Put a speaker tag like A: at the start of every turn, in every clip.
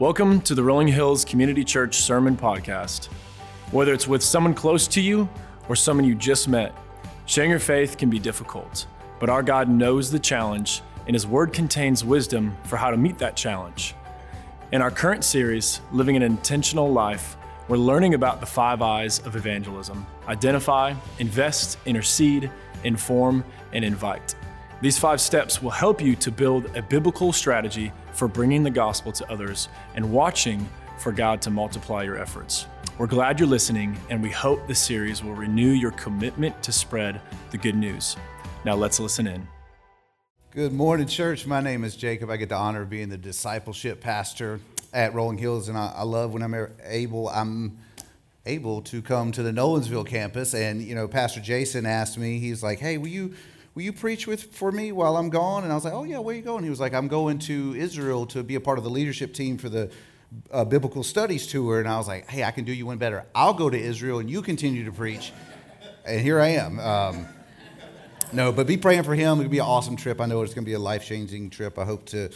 A: Welcome to the Rolling Hills Community Church Sermon Podcast. Whether it's with someone close to you or someone you just met, sharing your faith can be difficult, but our God knows the challenge, and His Word contains wisdom for how to meet that challenge. In our current series, Living an Intentional Life, we're learning about the five eyes of evangelism identify, invest, intercede, inform, and invite. These five steps will help you to build a biblical strategy for bringing the gospel to others and watching for God to multiply your efforts. We're glad you're listening, and we hope this series will renew your commitment to spread the good news. Now let's listen in.
B: Good morning, church. My name is Jacob. I get the honor of being the discipleship pastor at Rolling Hills, and I, love when I'm able. I'm able to come to the Nolensville campus, and you know, Pastor Jason asked me. He's like, "Hey, will you?" Will you preach with for me while I'm gone? And I was like, oh yeah, where you going? He was like, I'm going to Israel to be a part of the leadership team for the uh, biblical studies tour. And I was like, hey, I can do you one better. I'll go to Israel and you continue to preach. And here I am. Um, no, but be praying for him. It'll be an awesome trip. I know it's going to be a life changing trip. I hope to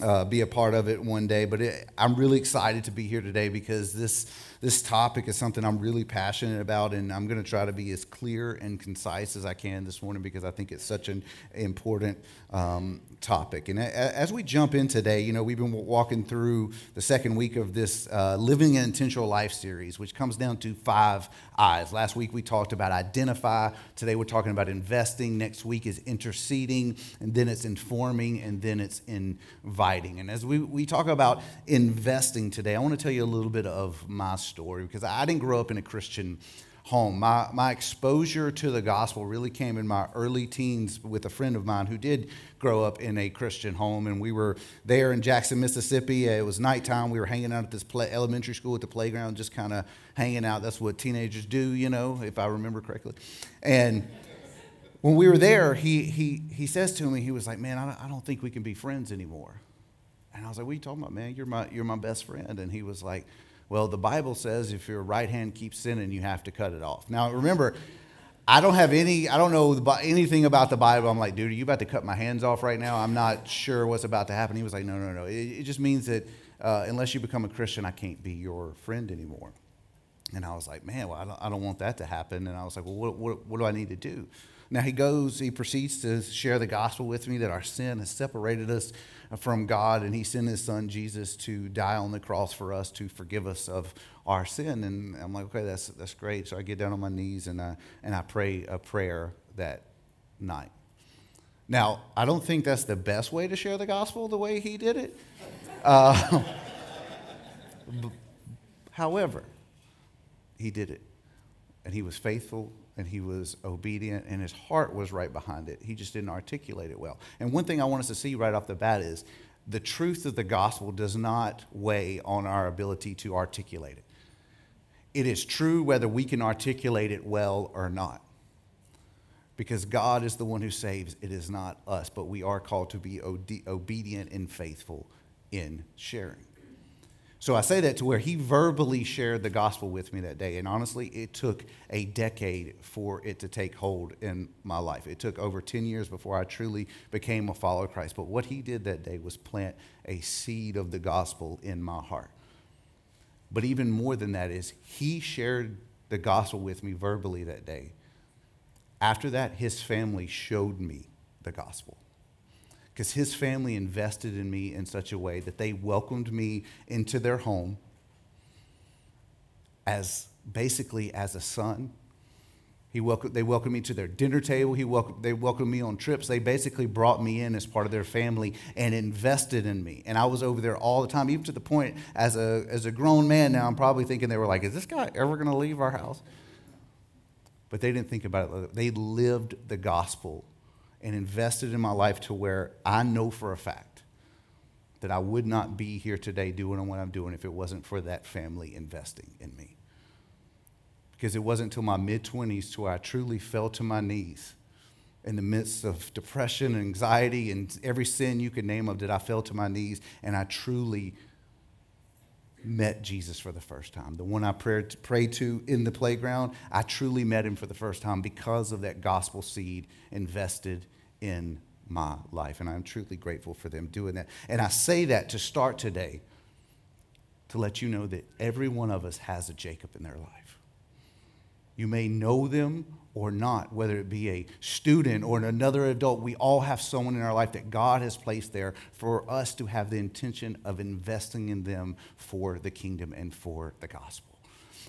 B: uh, be a part of it one day. But it, I'm really excited to be here today because this this topic is something I'm really passionate about, and I'm going to try to be as clear and concise as I can this morning because I think it's such an important um, topic. And as we jump in today, you know, we've been walking through the second week of this uh, Living an Intentional Life series, which comes down to five eyes. Last week we talked about identify. Today we're talking about investing. Next week is interceding, and then it's informing, and then it's inviting. And as we, we talk about investing today, I want to tell you a little bit of my story because I didn't grow up in a Christian home. My, my exposure to the gospel really came in my early teens with a friend of mine who did grow up in a Christian home. And we were there in Jackson, Mississippi. Uh, it was nighttime. We were hanging out at this play, elementary school at the playground, just kind of hanging out. That's what teenagers do, you know, if I remember correctly. And when we were there, he, he, he says to me, he was like, Man, I don't, I don't think we can be friends anymore. And I was like, What are you talking about, man? You're my, you're my best friend. And he was like, well, the Bible says if your right hand keeps sinning, you have to cut it off. Now, remember, I don't have any, I don't know anything about the Bible. I'm like, dude, are you about to cut my hands off right now? I'm not sure what's about to happen. He was like, no, no, no. It, it just means that uh, unless you become a Christian, I can't be your friend anymore. And I was like, man, well, I don't, I don't want that to happen. And I was like, well, what, what, what do I need to do? Now he goes, he proceeds to share the gospel with me that our sin has separated us from God, and He sent His Son Jesus to die on the cross for us to forgive us of our sin. And I'm like, okay, that's that's great. So I get down on my knees and I and I pray a prayer that night. Now, I don't think that's the best way to share the gospel the way he did it. Uh, however, he did it, and he was faithful and he was obedient and his heart was right behind it. He just didn't articulate it well. And one thing I want us to see right off the bat is the truth of the gospel does not weigh on our ability to articulate it. It is true whether we can articulate it well or not. Because God is the one who saves, it is not us, but we are called to be obedient and faithful in sharing. So I say that to where he verbally shared the gospel with me that day. And honestly, it took a decade for it to take hold in my life. It took over 10 years before I truly became a follower of Christ. But what he did that day was plant a seed of the gospel in my heart. But even more than that is he shared the gospel with me verbally that day. After that, his family showed me the gospel because his family invested in me in such a way that they welcomed me into their home as basically as a son. He welcomed, they welcomed me to their dinner table. He welcomed, they welcomed me on trips. They basically brought me in as part of their family and invested in me. And I was over there all the time, even to the point as a, as a grown man now, I'm probably thinking they were like, is this guy ever going to leave our house? But they didn't think about it. They lived the gospel and invested in my life to where I know for a fact that I would not be here today doing what I'm doing if it wasn't for that family investing in me. Because it wasn't until my mid 20s to where I truly fell to my knees in the midst of depression and anxiety and every sin you could name of that I fell to my knees and I truly met Jesus for the first time. The one I prayed, prayed to in the playground, I truly met him for the first time because of that gospel seed invested in my life. And I'm truly grateful for them doing that. And I say that to start today to let you know that every one of us has a Jacob in their life. You may know them or not, whether it be a student or another adult, we all have someone in our life that God has placed there for us to have the intention of investing in them for the kingdom and for the gospel.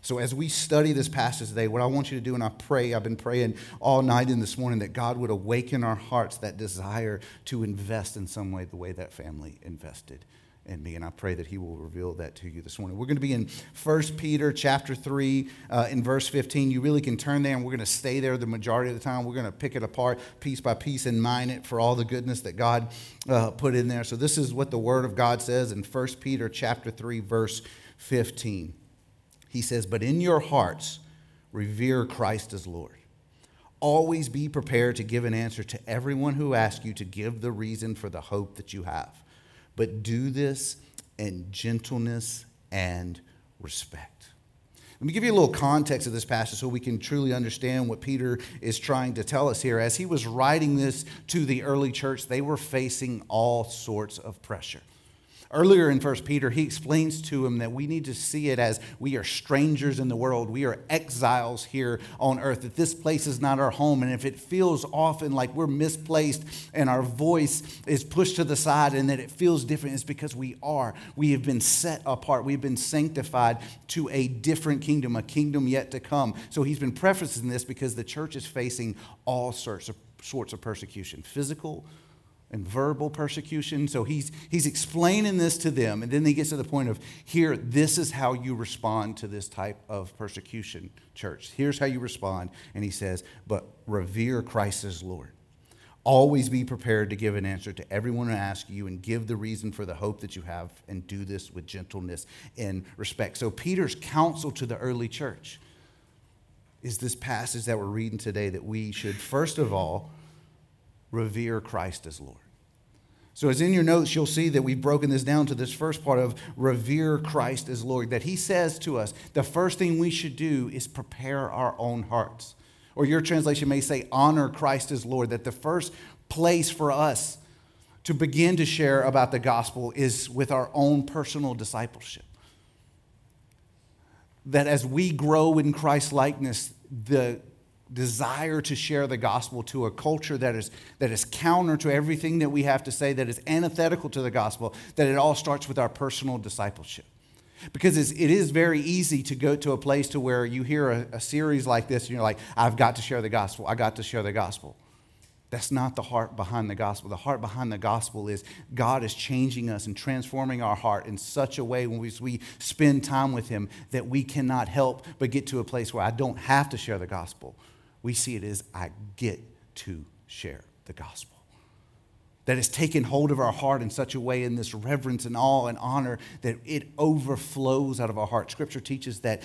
B: So, as we study this passage today, what I want you to do, and I pray, I've been praying all night and this morning, that God would awaken our hearts that desire to invest in some way the way that family invested in me. And i pray that he will reveal that to you this morning. We're going to be in 1 peter chapter 3 uh, in verse 15 you really can turn there and we're going to stay there the majority of the time. We're going to pick it apart piece by piece and mine it for all the goodness that god uh, put in there. So this is what the word of god says in 1 peter chapter 3 verse 15 he says but in your hearts revere christ as lord always be prepared to give an answer to everyone who asks you to give the reason for the hope that you have but do this in gentleness and respect. Let me give you a little context of this passage so we can truly understand what Peter is trying to tell us here. As he was writing this to the early church, they were facing all sorts of pressure. Earlier in 1 Peter, he explains to him that we need to see it as we are strangers in the world. We are exiles here on earth, that this place is not our home. And if it feels often like we're misplaced and our voice is pushed to the side and that it feels different, it's because we are. We have been set apart. We've been sanctified to a different kingdom, a kingdom yet to come. So he's been prefacing this because the church is facing all sorts of, sorts of persecution physical, and verbal persecution. So he's, he's explaining this to them. And then he gets to the point of here, this is how you respond to this type of persecution, church. Here's how you respond. And he says, but revere Christ as Lord. Always be prepared to give an answer to everyone who asks you and give the reason for the hope that you have and do this with gentleness and respect. So, Peter's counsel to the early church is this passage that we're reading today that we should, first of all, revere Christ as Lord. So, as in your notes, you'll see that we've broken this down to this first part of revere Christ as Lord. That He says to us, the first thing we should do is prepare our own hearts. Or your translation may say, honor Christ as Lord. That the first place for us to begin to share about the gospel is with our own personal discipleship. That as we grow in Christ likeness, the desire to share the gospel to a culture that is, that is counter to everything that we have to say, that is antithetical to the gospel, that it all starts with our personal discipleship. Because it's, it is very easy to go to a place to where you hear a, a series like this and you're like, I've got to share the gospel. I got to share the gospel. That's not the heart behind the gospel. The heart behind the gospel is God is changing us and transforming our heart in such a way when we, we spend time with Him that we cannot help but get to a place where I don't have to share the gospel we see it as I get to share the gospel. That has taken hold of our heart in such a way in this reverence and awe and honor that it overflows out of our heart. Scripture teaches that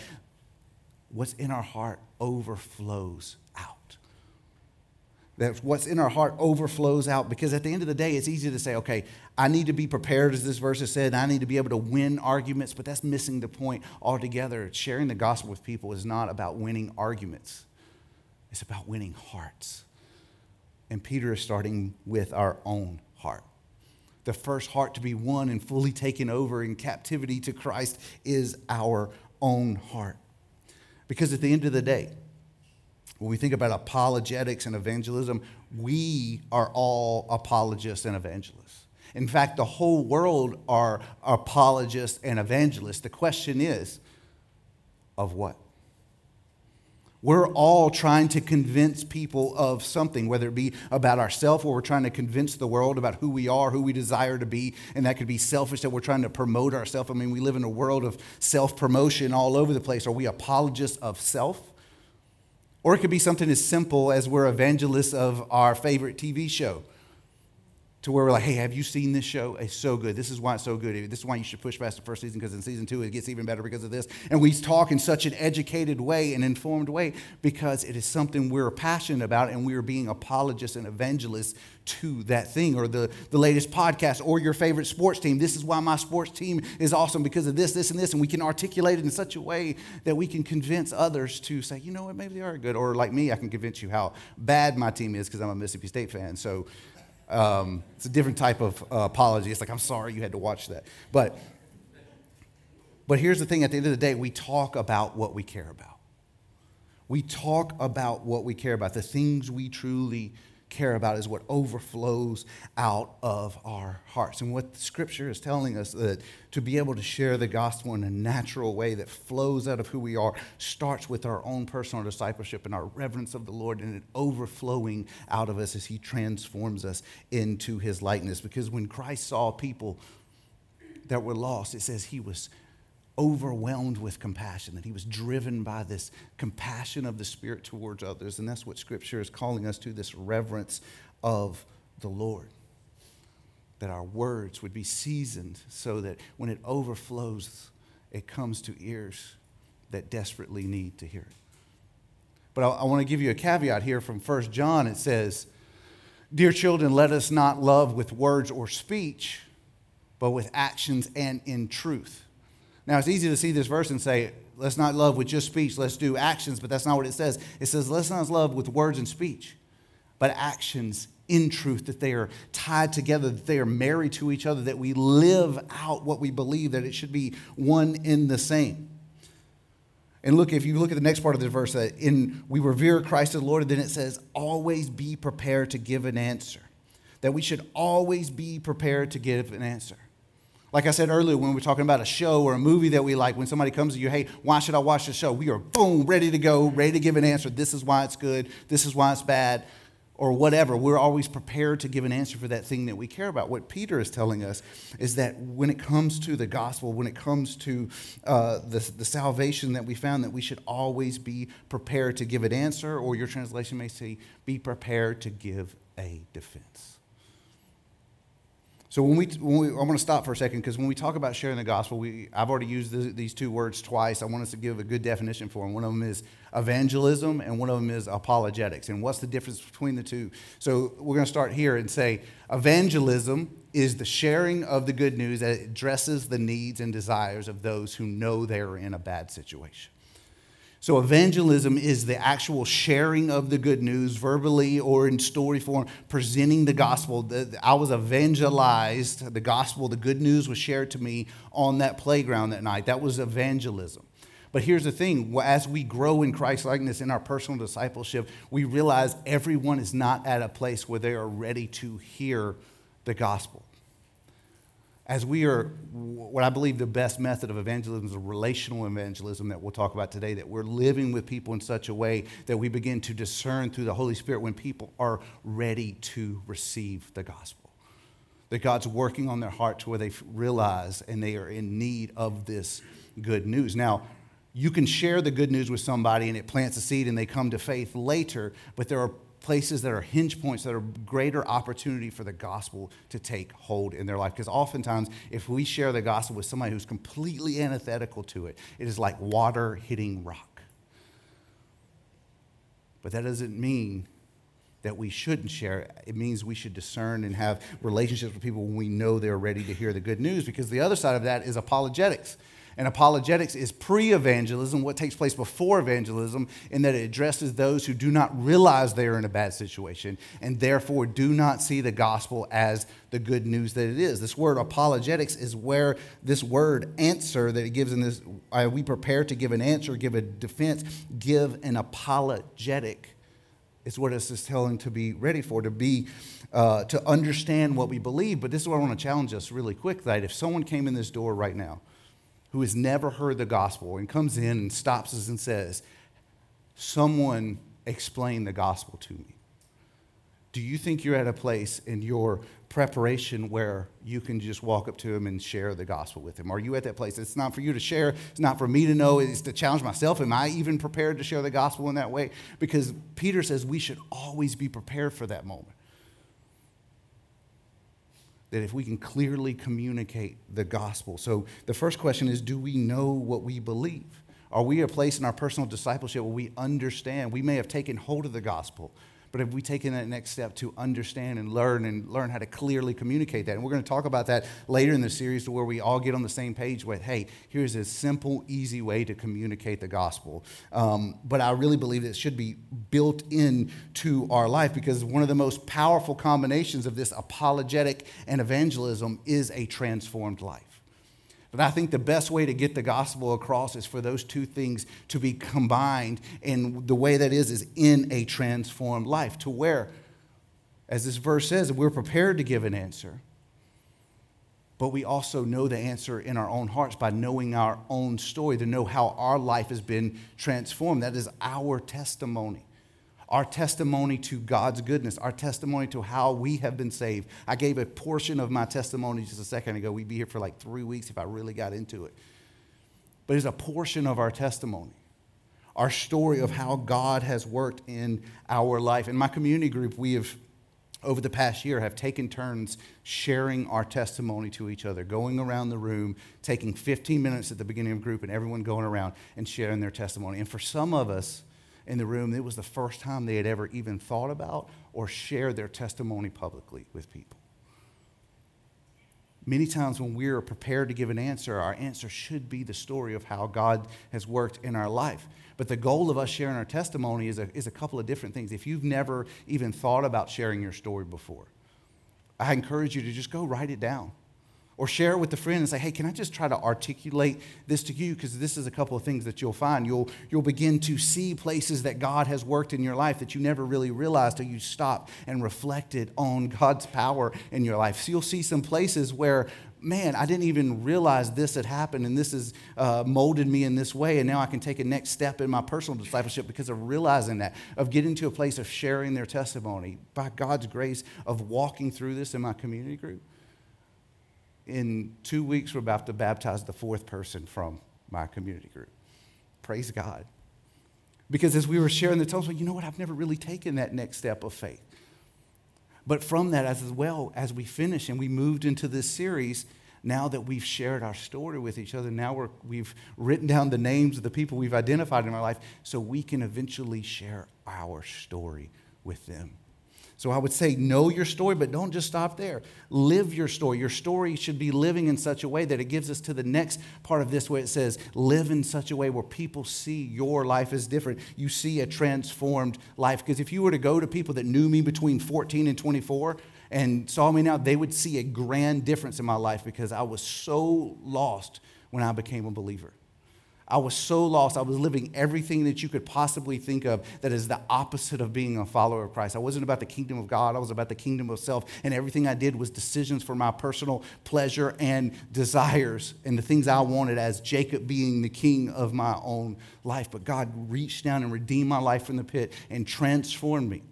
B: what's in our heart overflows out. That what's in our heart overflows out because at the end of the day, it's easy to say, okay, I need to be prepared, as this verse has said, I need to be able to win arguments, but that's missing the point altogether. Sharing the gospel with people is not about winning arguments. It's about winning hearts. And Peter is starting with our own heart. The first heart to be won and fully taken over in captivity to Christ is our own heart. Because at the end of the day, when we think about apologetics and evangelism, we are all apologists and evangelists. In fact, the whole world are apologists and evangelists. The question is, of what? We're all trying to convince people of something, whether it be about ourselves or we're trying to convince the world about who we are, who we desire to be. And that could be selfish that we're trying to promote ourselves. I mean, we live in a world of self promotion all over the place. Are we apologists of self? Or it could be something as simple as we're evangelists of our favorite TV show to where we're like, hey, have you seen this show? It's so good. This is why it's so good. This is why you should push past the first season because in season two it gets even better because of this. And we talk in such an educated way an informed way because it is something we're passionate about and we are being apologists and evangelists to that thing or the, the latest podcast or your favorite sports team. This is why my sports team is awesome because of this, this, and this. And we can articulate it in such a way that we can convince others to say, you know what, maybe they are good. Or like me, I can convince you how bad my team is because I'm a Mississippi State fan. So um, it's a different type of uh, apology. It's like, I'm sorry you had to watch that. But But here's the thing at the end of the day, we talk about what we care about. We talk about what we care about, the things we truly care about is what overflows out of our hearts. And what the scripture is telling us that to be able to share the gospel in a natural way that flows out of who we are starts with our own personal discipleship and our reverence of the Lord and it overflowing out of us as he transforms us into his likeness. Because when Christ saw people that were lost, it says he was overwhelmed with compassion, that he was driven by this compassion of the Spirit towards others. And that's what Scripture is calling us to this reverence of the Lord. That our words would be seasoned so that when it overflows, it comes to ears that desperately need to hear it. But I, I want to give you a caveat here from 1 John. It says, Dear children, let us not love with words or speech, but with actions and in truth. Now, it's easy to see this verse and say, let's not love with just speech, let's do actions, but that's not what it says. It says, let's not love with words and speech, but actions in truth, that they are tied together, that they are married to each other, that we live out what we believe, that it should be one in the same. And look, if you look at the next part of the verse, that in we revere Christ as Lord, then it says, always be prepared to give an answer. That we should always be prepared to give an answer. Like I said earlier, when we're talking about a show or a movie that we like, when somebody comes to you, hey, why should I watch the show? We are boom, ready to go, ready to give an answer. This is why it's good, this is why it's bad, or whatever. We're always prepared to give an answer for that thing that we care about. What Peter is telling us is that when it comes to the gospel, when it comes to uh, the, the salvation that we found, that we should always be prepared to give an answer, or your translation may say, be prepared to give a defense. So when we, when we I want to stop for a second because when we talk about sharing the gospel, we, I've already used the, these two words twice. I want us to give a good definition for them. One of them is evangelism, and one of them is apologetics. And what's the difference between the two? So we're going to start here and say evangelism is the sharing of the good news that addresses the needs and desires of those who know they're in a bad situation. So, evangelism is the actual sharing of the good news, verbally or in story form, presenting the gospel. I was evangelized, the gospel, the good news was shared to me on that playground that night. That was evangelism. But here's the thing as we grow in Christ likeness in our personal discipleship, we realize everyone is not at a place where they are ready to hear the gospel as we are, what I believe the best method of evangelism is a relational evangelism that we'll talk about today, that we're living with people in such a way that we begin to discern through the Holy Spirit when people are ready to receive the gospel. That God's working on their heart to where they realize and they are in need of this good news. Now, you can share the good news with somebody and it plants a seed and they come to faith later, but there are places that are hinge points that are greater opportunity for the gospel to take hold in their life. Because oftentimes, if we share the gospel with somebody who's completely antithetical to it, it is like water hitting rock. But that doesn't mean that we shouldn't share. It means we should discern and have relationships with people when we know they're ready to hear the good news. Because the other side of that is apologetics. And apologetics is pre evangelism, what takes place before evangelism, in that it addresses those who do not realize they are in a bad situation and therefore do not see the gospel as the good news that it is. This word apologetics is where this word answer that it gives in this, are we prepare to give an answer, give a defense, give an apologetic is what it's telling to be ready for, to be, uh, to understand what we believe. But this is what I want to challenge us really quick that if someone came in this door right now who has never heard the gospel and comes in and stops us and says, Someone explain the gospel to me. Do you think you're at a place in your preparation where you can just walk up to him and share the gospel with him? Are you at that place? It's not for you to share, it's not for me to know, it's to challenge myself. Am I even prepared to share the gospel in that way? Because Peter says we should always be prepared for that moment that if we can clearly communicate the gospel. So the first question is do we know what we believe? Are we a place in our personal discipleship where we understand? We may have taken hold of the gospel, but have we taken that next step to understand and learn and learn how to clearly communicate that? And we're going to talk about that later in the series to where we all get on the same page with, hey, here's a simple, easy way to communicate the gospel. Um, but I really believe it should be built into our life because one of the most powerful combinations of this apologetic and evangelism is a transformed life. But I think the best way to get the gospel across is for those two things to be combined. And the way that is, is in a transformed life to where, as this verse says, we're prepared to give an answer. But we also know the answer in our own hearts by knowing our own story, to know how our life has been transformed. That is our testimony our testimony to God's goodness, our testimony to how we have been saved. I gave a portion of my testimony just a second ago. We'd be here for like three weeks if I really got into it. But it's a portion of our testimony, our story of how God has worked in our life. In my community group, we have over the past year have taken turns sharing our testimony to each other, going around the room, taking 15 minutes at the beginning of group, and everyone going around and sharing their testimony. And for some of us, in the room, it was the first time they had ever even thought about or shared their testimony publicly with people. Many times when we're prepared to give an answer, our answer should be the story of how God has worked in our life. But the goal of us sharing our testimony is a, is a couple of different things. If you've never even thought about sharing your story before, I encourage you to just go write it down or share it with a friend and say, hey, can I just try to articulate this to you? Because this is a couple of things that you'll find. You'll, you'll begin to see places that God has worked in your life that you never really realized until you stopped and reflected on God's power in your life. So you'll see some places where, man, I didn't even realize this had happened and this has uh, molded me in this way. And now I can take a next step in my personal discipleship because of realizing that, of getting to a place of sharing their testimony by God's grace, of walking through this in my community group in two weeks, we're about to baptize the fourth person from my community group. Praise God. Because as we were sharing the testimony, you know what? I've never really taken that next step of faith. But from that, as well, as we finish and we moved into this series, now that we've shared our story with each other, now we're, we've written down the names of the people we've identified in our life so we can eventually share our story with them. So I would say, know your story, but don't just stop there. Live your story. Your story should be living in such a way that it gives us to the next part of this, where it says, live in such a way where people see your life as different. You see a transformed life. Because if you were to go to people that knew me between 14 and 24, and saw me now, they would see a grand difference in my life because I was so lost when I became a believer. I was so lost. I was living everything that you could possibly think of that is the opposite of being a follower of Christ. I wasn't about the kingdom of God, I was about the kingdom of self. And everything I did was decisions for my personal pleasure and desires and the things I wanted as Jacob being the king of my own life. But God reached down and redeemed my life from the pit and transformed me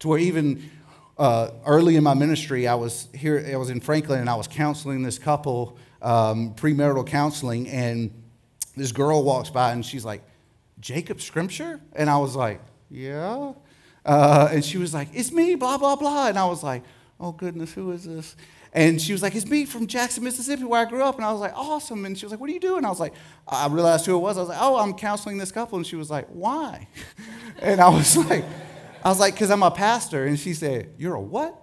B: to where even uh, early in my ministry, I was here, I was in Franklin and I was counseling this couple, um, premarital counseling, and this girl walks by and she's like, Jacob Scrimshire? And I was like, yeah. Uh, and she was like, it's me, blah, blah, blah. And I was like, oh, goodness, who is this? And she was like, it's me from Jackson, Mississippi, where I grew up. And I was like, awesome. And she was like, what are you doing? I was like, I realized who it was. I was like, oh, I'm counseling this couple. And she was like, why? and I was like, I was like, because I'm a pastor. And she said, you're a what?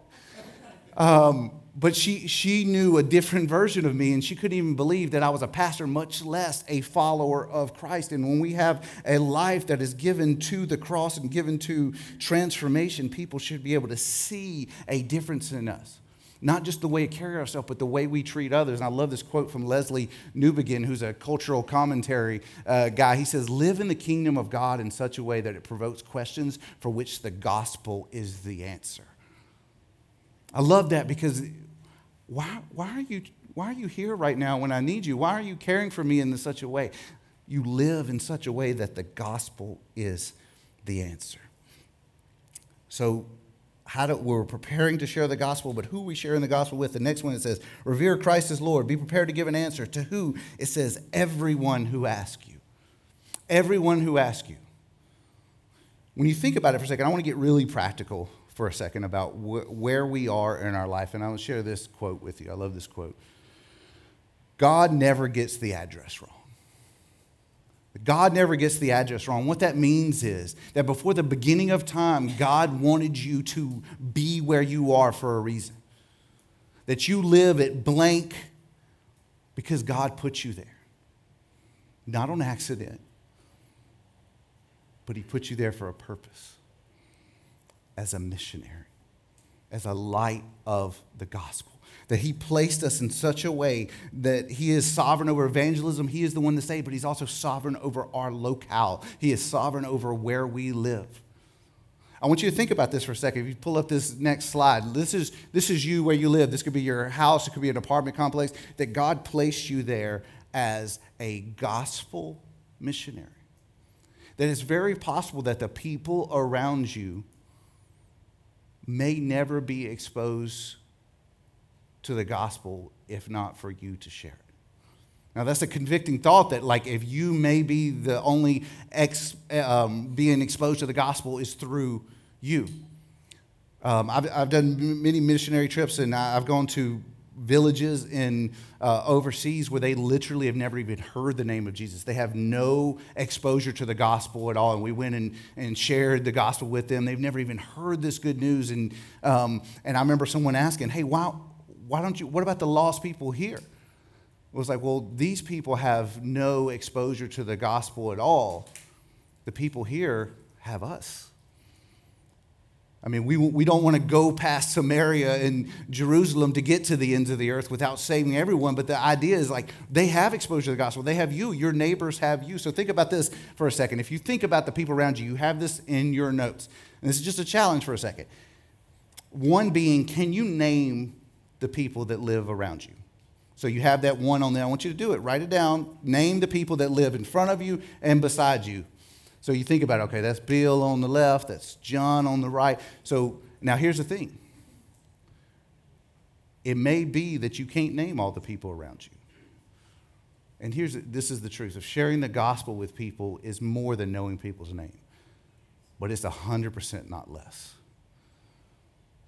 B: Um, but she, she knew a different version of me, and she couldn't even believe that I was a pastor, much less a follower of Christ. And when we have a life that is given to the cross and given to transformation, people should be able to see a difference in us. Not just the way we carry ourselves, but the way we treat others. And I love this quote from Lesslie Newbigin, who's a cultural commentary uh, guy. He says, Live in the kingdom of God in such a way that it provokes questions for which the gospel is the answer. I love that because why, why, are you, why are you here right now when I need you? Why are you caring for me in such a way? You live in such a way that the gospel is the answer. So, how do, we're preparing to share the gospel, but who are we sharing the gospel with? The next one it says, Revere Christ as Lord. Be prepared to give an answer. To who? It says, Everyone who asks you. Everyone who asks you. When you think about it for a second, I want to get really practical for a second about wh- where we are in our life. And I'll share this quote with you. I love this quote God never gets the address wrong. God never gets the address wrong. What that means is that before the beginning of time, God wanted you to be where you are for a reason. That you live at blank because God put you there. Not on accident, but He put you there for a purpose as a missionary, as a light of the gospel. that he placed us in such a way that he is sovereign over evangelism. He is the one to say, but he's also sovereign over our locale. He is sovereign over where we live. I want you to think about this for a second. If you pull up this next slide, this is, this is you where you live. This could be your house, it could be an apartment complex, that God placed you there as a gospel missionary. That it's very possible that the people around you may never be exposed to the gospel if not for you to share it. Now, that's a convicting thought that, like, if you may be the only ex, um, being exposed to the gospel is through you. Um, I've, I've done many missionary trips and I've gone to villages in uh, overseas where they literally have never even heard the name of Jesus. They have no exposure to the gospel at all. And we went and, and shared the gospel with them. They've never even heard this good news. And, um, and I remember someone asking, hey, why, why don't you, what about the lost people here? It was like, well, these people have no exposure to the gospel at all. The people here have us. I mean, we, we don't want to go past Samaria and Jerusalem to get to the ends of the earth without saving everyone. But the idea is like they have exposure to the gospel. They have you. Your neighbors have you. So think about this for a second. If you think about the people around you, you have this in your notes. And this is just a challenge for a second. One being, can you name the people that live around you. So you have that one on there. I want you to do it. Write it down. Name the people that live in front of you and beside you. So you think about, okay, that's Bill on the left, that's John on the right. So now here's the thing it may be that you can't name all the people around you. And here's this is the truth of sharing the gospel with people is more than knowing people's name, but it's 100% not less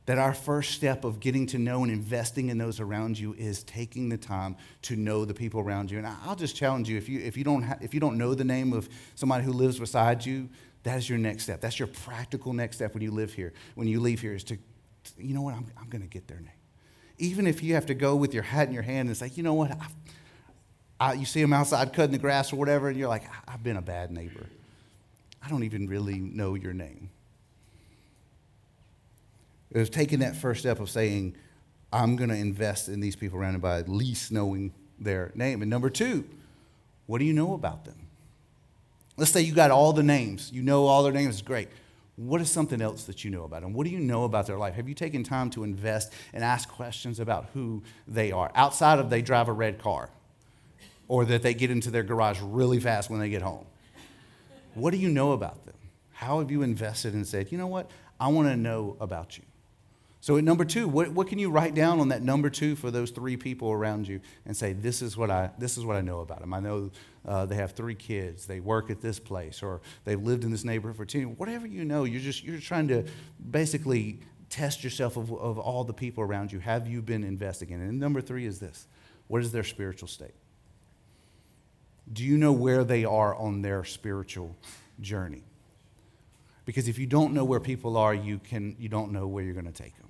B: that our first step of getting to know and investing in those around you is taking the time to know the people around you. And I'll just challenge you if you, if you, don't, ha- if you don't know the name of somebody who lives beside you, that is your next step. That's your practical next step when you live here, when you leave here, is to, you know what, I'm, I'm going to get their name. Even if you have to go with your hat in your hand and say, you know what, I, I, you see them outside cutting the grass or whatever, and you're like, I've been a bad neighbor. I don't even really know your name. It was taking that first step of saying, I'm going to invest in these people around me by at least knowing their name. And number two, what do you know about them? Let's say you got all the names, you know all their names, great. What is something else that you know about them? What do you know about their life? Have you taken time to invest and ask questions about who they are outside of they drive a red car or that they get into their garage really fast when they get home? What do you know about them? How have you invested and said, you know what? I want to know about you. So, at number two, what, what can you write down on that number two for those three people around you and say, this is what I, this is what I know about them? I know uh, they have three kids, they work at this place, or they've lived in this neighborhood for 10 Whatever you know, you're just you're trying to basically test yourself of, of all the people around you. Have you been investing in it? And number three is this what is their spiritual state? Do you know where they are on their spiritual journey? Because if you don't know where people are, you, can, you don't know where you're going to take them.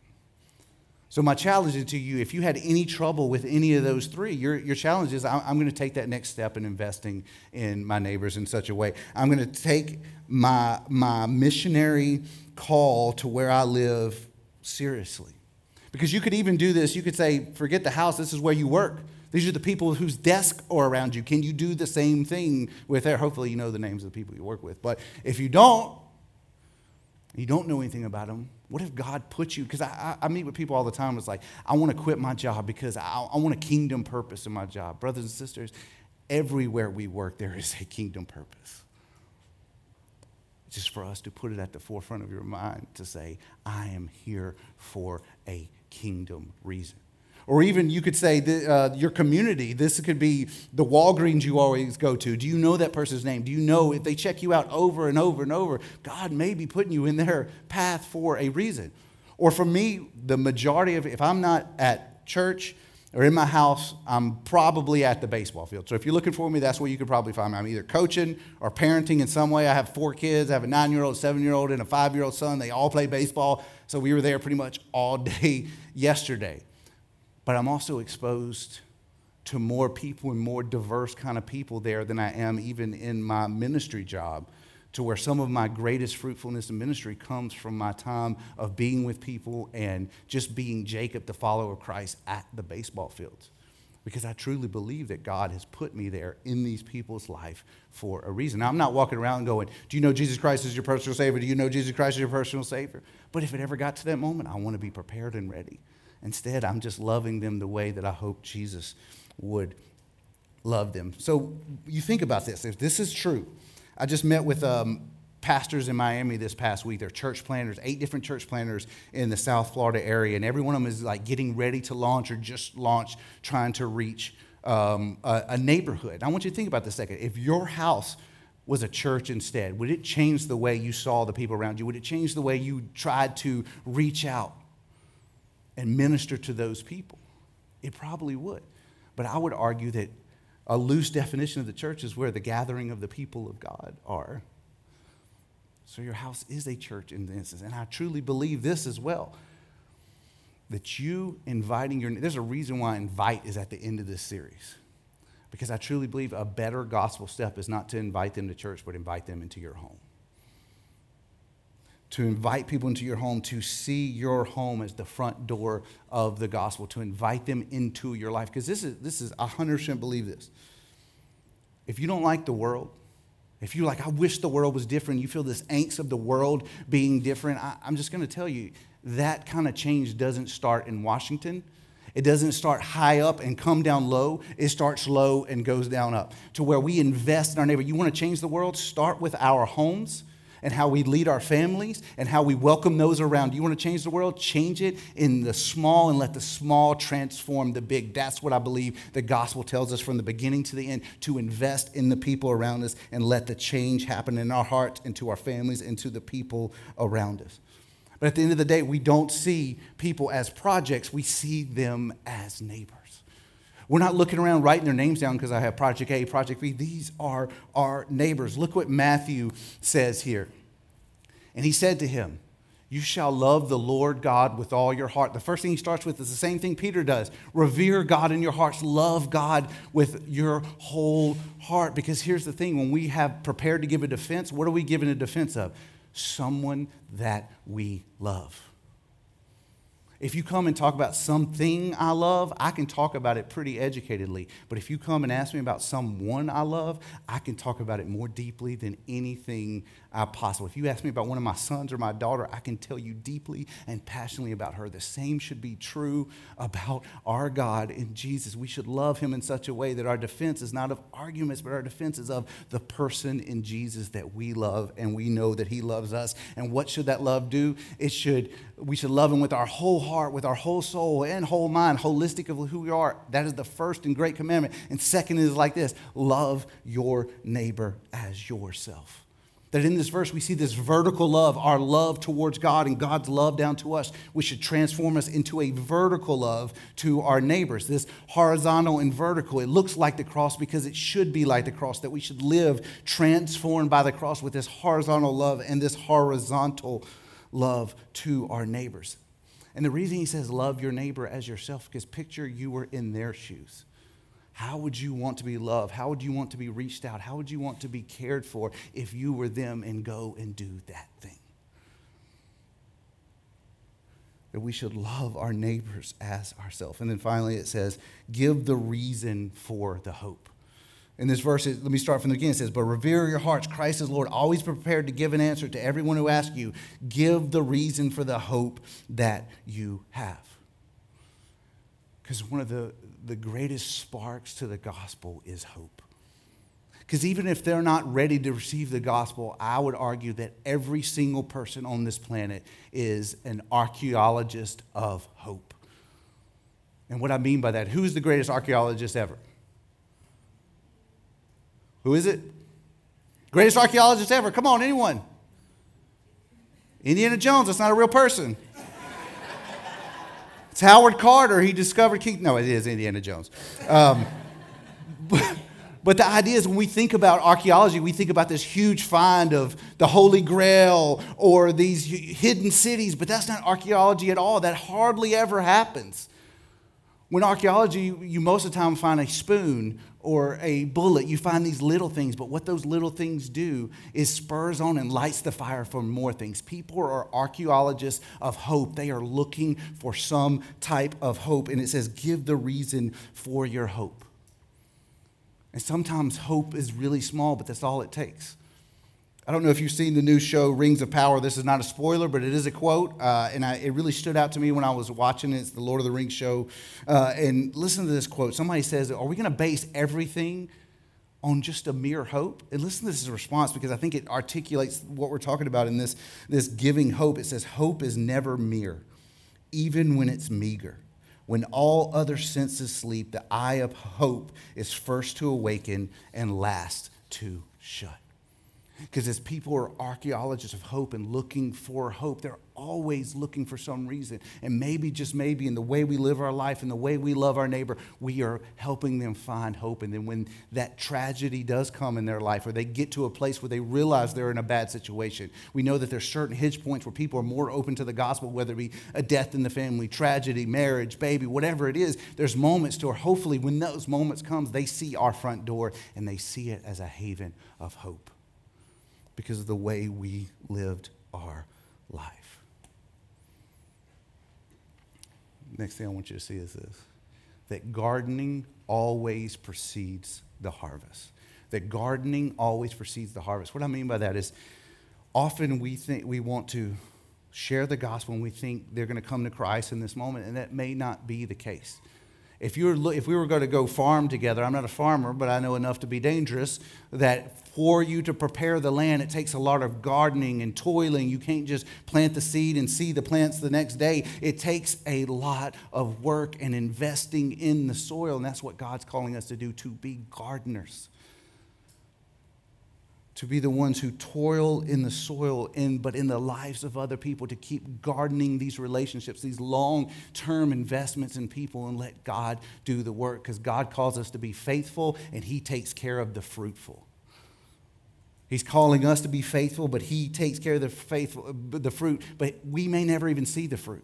B: So, my challenge to you if you had any trouble with any of those three, your, your challenge is I'm, going to take that next step in investing in my neighbors in such a way. I'm going to take my, my missionary call to where I live seriously. Because you could even do this. You could say, forget the house, this is where you work. These are the people whose desk are around you. Can you do the same thing with there? Hopefully, you know the names of the people you work with. But if you don't, you don't know anything about them, what if God put you? Because I, I, meet with people all the time. It's like, I want to quit my job because I, I want a kingdom purpose in my job. Brothers and sisters, everywhere we work, there is a kingdom purpose. It's just for us to put it at the forefront of your mind to say, I am here for a kingdom reason. Or even you could say the, uh, your community. This could be the Walgreens you always go to. Do you know that person's name? Do you know if they check you out over and over and over, God may be putting you in their path for a reason? Or for me, the majority of if I'm not at church or in my house, I'm probably at the baseball field. So if you're looking for me, that's where you could probably find me. I'm either coaching or parenting in some way. I have four kids. I have a nine year old, seven year old, and a five year old son. They all play baseball. So we were there pretty much all day yesterday but I'm also exposed to more people and more diverse kind of people there than I am even in my ministry job to where some of my greatest fruitfulness in ministry comes from my time of being with people and just being Jacob, the follower of Christ, at the baseball fields. Because I truly believe that God has put me there in these people's life for a reason. Now, I'm not walking around going, Do you know Jesus Christ is your personal Savior? Do you know Jesus Christ is your personal Savior? But if it ever got to that moment, I want to be prepared and ready. Instead, I'm just loving them the way that I hope Jesus would love them. So you think about this. If this is true, I just met with um, pastors in Miami this past week. They're church planners, eight different church planners in the South Florida area, and every one of them is like getting ready to launch or just launched, trying to reach um, a, a neighborhood. I want you to think about this second. If your house was a church instead, would it change the way you saw the people around you? Would it change the way you tried to reach out and minister to those people? It probably would. But I would argue that a loose definition of the church is where the gathering of the people of God are. So your house is a church in this. And I truly believe this as well. That you inviting your, there's a reason why invite is at the end of this series. Because I truly believe a better gospel step is not to invite them to church, but invite them into your home. To invite people into your home, to see your home as the front door of the gospel, to invite them into your life. Because this is, this is, I 100% believe this. If you don't like the world, if you're like, I wish the world was different, you feel this angst of the world being different, I, am just going to tell you that kind of change doesn't start in Washington. It doesn't start high up and come down low. It starts low and goes down up to where we invest in our neighbor. You want to change the world? Start with our homes and how we lead our families and how we welcome those around. Do you want to change the world? Change it in the small and let the small transform the big. That's what I believe the gospel tells us from the beginning to the end to invest in the people around us and let the change happen in our hearts, into our families, into the people around us. But at the end of the day, we don't see people as projects, we see them as neighbors. We're not looking around writing their names down because I have Project A, Project B. These are our neighbors. Look what Matthew says here. And he said to him, You shall love the Lord God with all your heart. The first thing he starts with is the same thing Peter does revere God in your hearts, love God with your whole heart. Because here's the thing when we have prepared to give a defense, what are we giving a defense of? Someone that we love. If you come and talk about something I love, I can talk about it pretty educatedly. But if you come and ask me about someone I love, I can talk about it more deeply than anything I possible. If you ask me about one of my sons or my daughter, I can tell you deeply and passionately about her. The same should be true about our God in Jesus. We should love him in such a way that our defense is not of arguments, but our defense is of the person in Jesus that we love and we know that he loves us. And what should that love do? It should we should love him with our whole heart, with our whole soul and whole mind, holistic of who we are. That is the first and great commandment. And second is like this love your neighbor as yourself. That in this verse we see this vertical love, our love towards God and God's love down to us, which should transform us into a vertical love to our neighbors. This horizontal and vertical, it looks like the cross because it should be like the cross, that we should live transformed by the cross with this horizontal love and this horizontal love to our neighbors. And the reason he says love your neighbor as yourself, because picture you were in their shoes. How would you want to be loved? How would you want to be reached out? How would you want to be cared for if you were them and go and do that thing? That we should love our neighbors as ourselves. And then finally it says, give the reason for the hope. In this verse, let me start from the beginning. It says, But revere your hearts, Christ is Lord, always prepared to give an answer to everyone who asks you. Give the reason for the hope that you have. Because one of the, the greatest sparks to the gospel is hope. Because even if they're not ready to receive the gospel, I would argue that every single person on this planet is an archaeologist of hope. And what I mean by that, who's the greatest archaeologist ever? Who is it? Greatest archaeologist ever. Come on, anyone. Indiana Jones, that's not a real person. It's Howard Carter. He discovered King. No, it is Indiana Jones. Um, but, but the idea is when we think about archaeology, we think about this huge find of the Holy Grail or these hidden cities, but that's not archaeology at all. That hardly ever happens. When archaeology, you most of the time find a spoon or a bullet. You find these little things, but what those little things do is spurs on and lights the fire for more things. People are archaeologists of hope. They are looking for some type of hope. And it says, give the reason for your hope. And sometimes hope is really small, but that's all it takes. I don't know if you've seen the new show Rings of Power. This is not a spoiler, but it is a quote, uh, and I, it really stood out to me when I was watching it. It's the Lord of the Rings show. Uh, and listen to this quote. Somebody says, Are we going to base everything on just a mere hope? And listen to this response because I think it articulates what we're talking about in this, this giving hope. It says, Hope is never mere, even when it's meager. When all other senses sleep, the eye of hope is first to awaken and last to shut. Because as people are archaeologists of hope and looking for hope, they're always looking for some reason. And maybe, just maybe, in the way we live our life and the way we love our neighbor, we are helping them find hope. And then when that tragedy does come in their life, or they get to a place where they realize they're in a bad situation, we know that there's certain hitch points where people are more open to the gospel, whether it be a death in the family, tragedy, marriage, baby, whatever it is. There's moments to where hopefully when those moments comes, they see our front door and they see it as a haven of hope because of the way we lived our life. Next thing I want you to see is this that gardening always precedes the harvest. That gardening always precedes the harvest. What I mean by that is often we think we want to share the gospel and we think they're going to come to Christ in this moment, and that may not be the case. If, you're, if we were going to go farm together, I'm not a farmer, but I know enough to be dangerous, that for you to prepare the land, it takes a lot of gardening and toiling. You can't just plant the seed and see the plants the next day. It takes a lot of work and investing in the soil, and that's what God's calling us to do to be gardeners to be the ones who toil in the soil in but in the lives of other people to keep gardening these relationships these long-term investments in people and let god do the work because god calls us to be faithful and he takes care of the fruitful. He's calling us to be faithful but he takes care of the faithful uh, the fruit but we may never even see the fruit.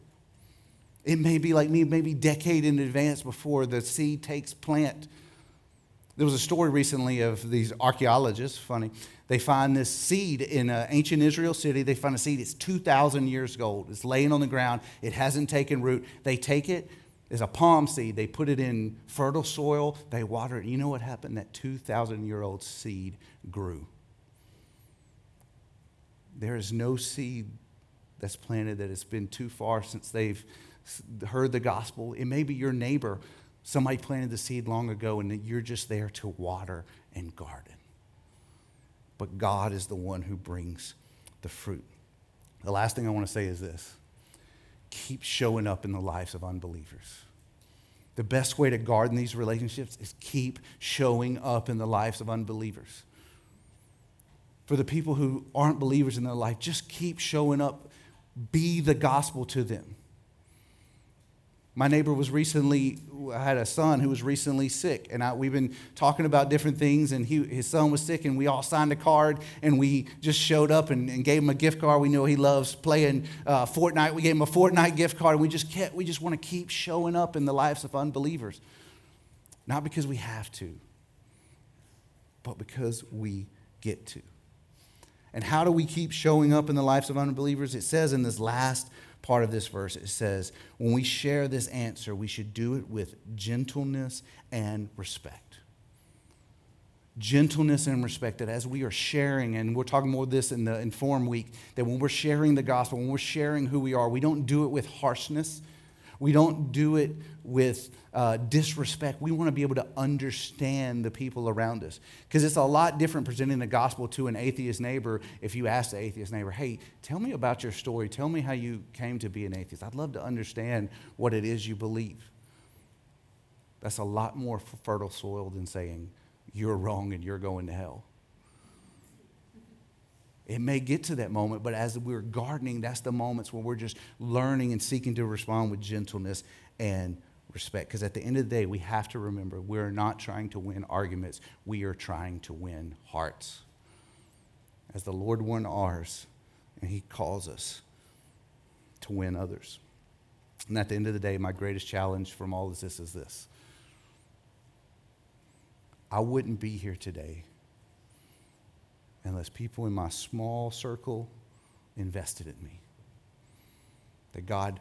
B: It may be like me maybe decade in advance before the seed takes plant there was a story recently of these archaeologists, funny. They find this seed in an ancient Israel city. They find a seed, it's 2,000 years old. It's laying on the ground, it hasn't taken root. They take it as a palm seed, they put it in fertile soil, they water it. You know what happened? That 2,000 year old seed grew. There is no seed that's planted that has been too far since they've heard the gospel. It may be your neighbor Somebody planted the seed long ago, and you're just there to water and garden. But God is the one who brings the fruit. The last thing I want to say is this keep showing up in the lives of unbelievers. The best way to garden these relationships is keep showing up in the lives of unbelievers. For the people who aren't believers in their life, just keep showing up. Be the gospel to them. My neighbor was recently, I had a son who was recently sick, and I, we've been talking about different things, and he, his son was sick, and we all signed a card, and we just showed up and, and gave him a gift card. We know he loves playing uh, Fortnite. We gave him a Fortnite gift card, and we just kept, we just want to keep showing up in the lives of unbelievers. Not because we have to, but because we get to. And how do we keep showing up in the lives of unbelievers? It says in this last part of this verse. It says, when we share this answer, we should do it with gentleness and respect. Gentleness and respect that as we are sharing, and we're talking more of this in the Inform Week, that when we're sharing the gospel, when we're sharing who we are, we don't do it with harshness. We don't do it with uh, disrespect. We want to be able to understand the people around us. Because it's a lot different presenting the gospel to an atheist neighbor if you ask the atheist neighbor, hey, tell me about your story. Tell me how you came to be an atheist. I'd love to understand what it is you believe. That's a lot more fertile soil than saying, you're wrong and you're going to hell. It may get to that moment, but as we're gardening, that's the moments where we're just learning and seeking to respond with gentleness and respect. Because at the end of the day, we have to remember we're not trying to win arguments, we are trying to win hearts. As the Lord won ours, and He calls us to win others. And at the end of the day, my greatest challenge from all of this is this I wouldn't be here today unless people in my small circle invested in me. That God,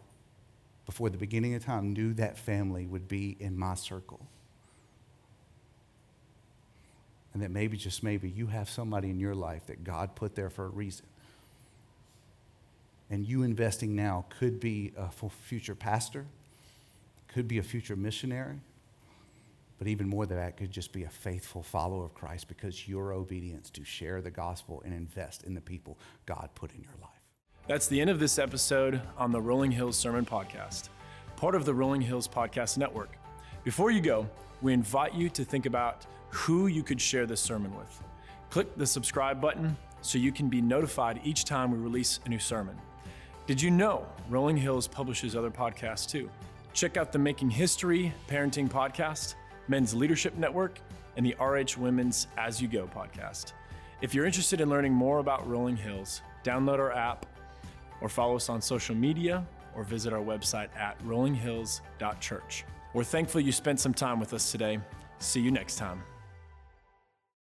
B: before the beginning of time, knew that family would be in my circle. And that maybe, just maybe, you have somebody in your life that God put there for a reason. And you investing now could be a future pastor, could be a future missionary, but even more than that, could just be a faithful follower of Christ because your obedience to share the gospel and invest in the people God put in your life.
A: That's the end of this episode on the Rolling Hills Sermon Podcast, part of the Rolling Hills Podcast Network. Before you go, we invite you to think about who you could share this sermon with. Click the subscribe button so you can be notified each time we release a new sermon. Did you know Rolling Hills publishes other podcasts too? Check out the Making History Parenting Podcast Men's Leadership Network, and the RH Women's As You Go podcast. If you're interested in learning more about Rolling Hills, download our app or follow us on social media or visit our website at rollinghills.church. We're thankful you spent some time with us today. See you next time.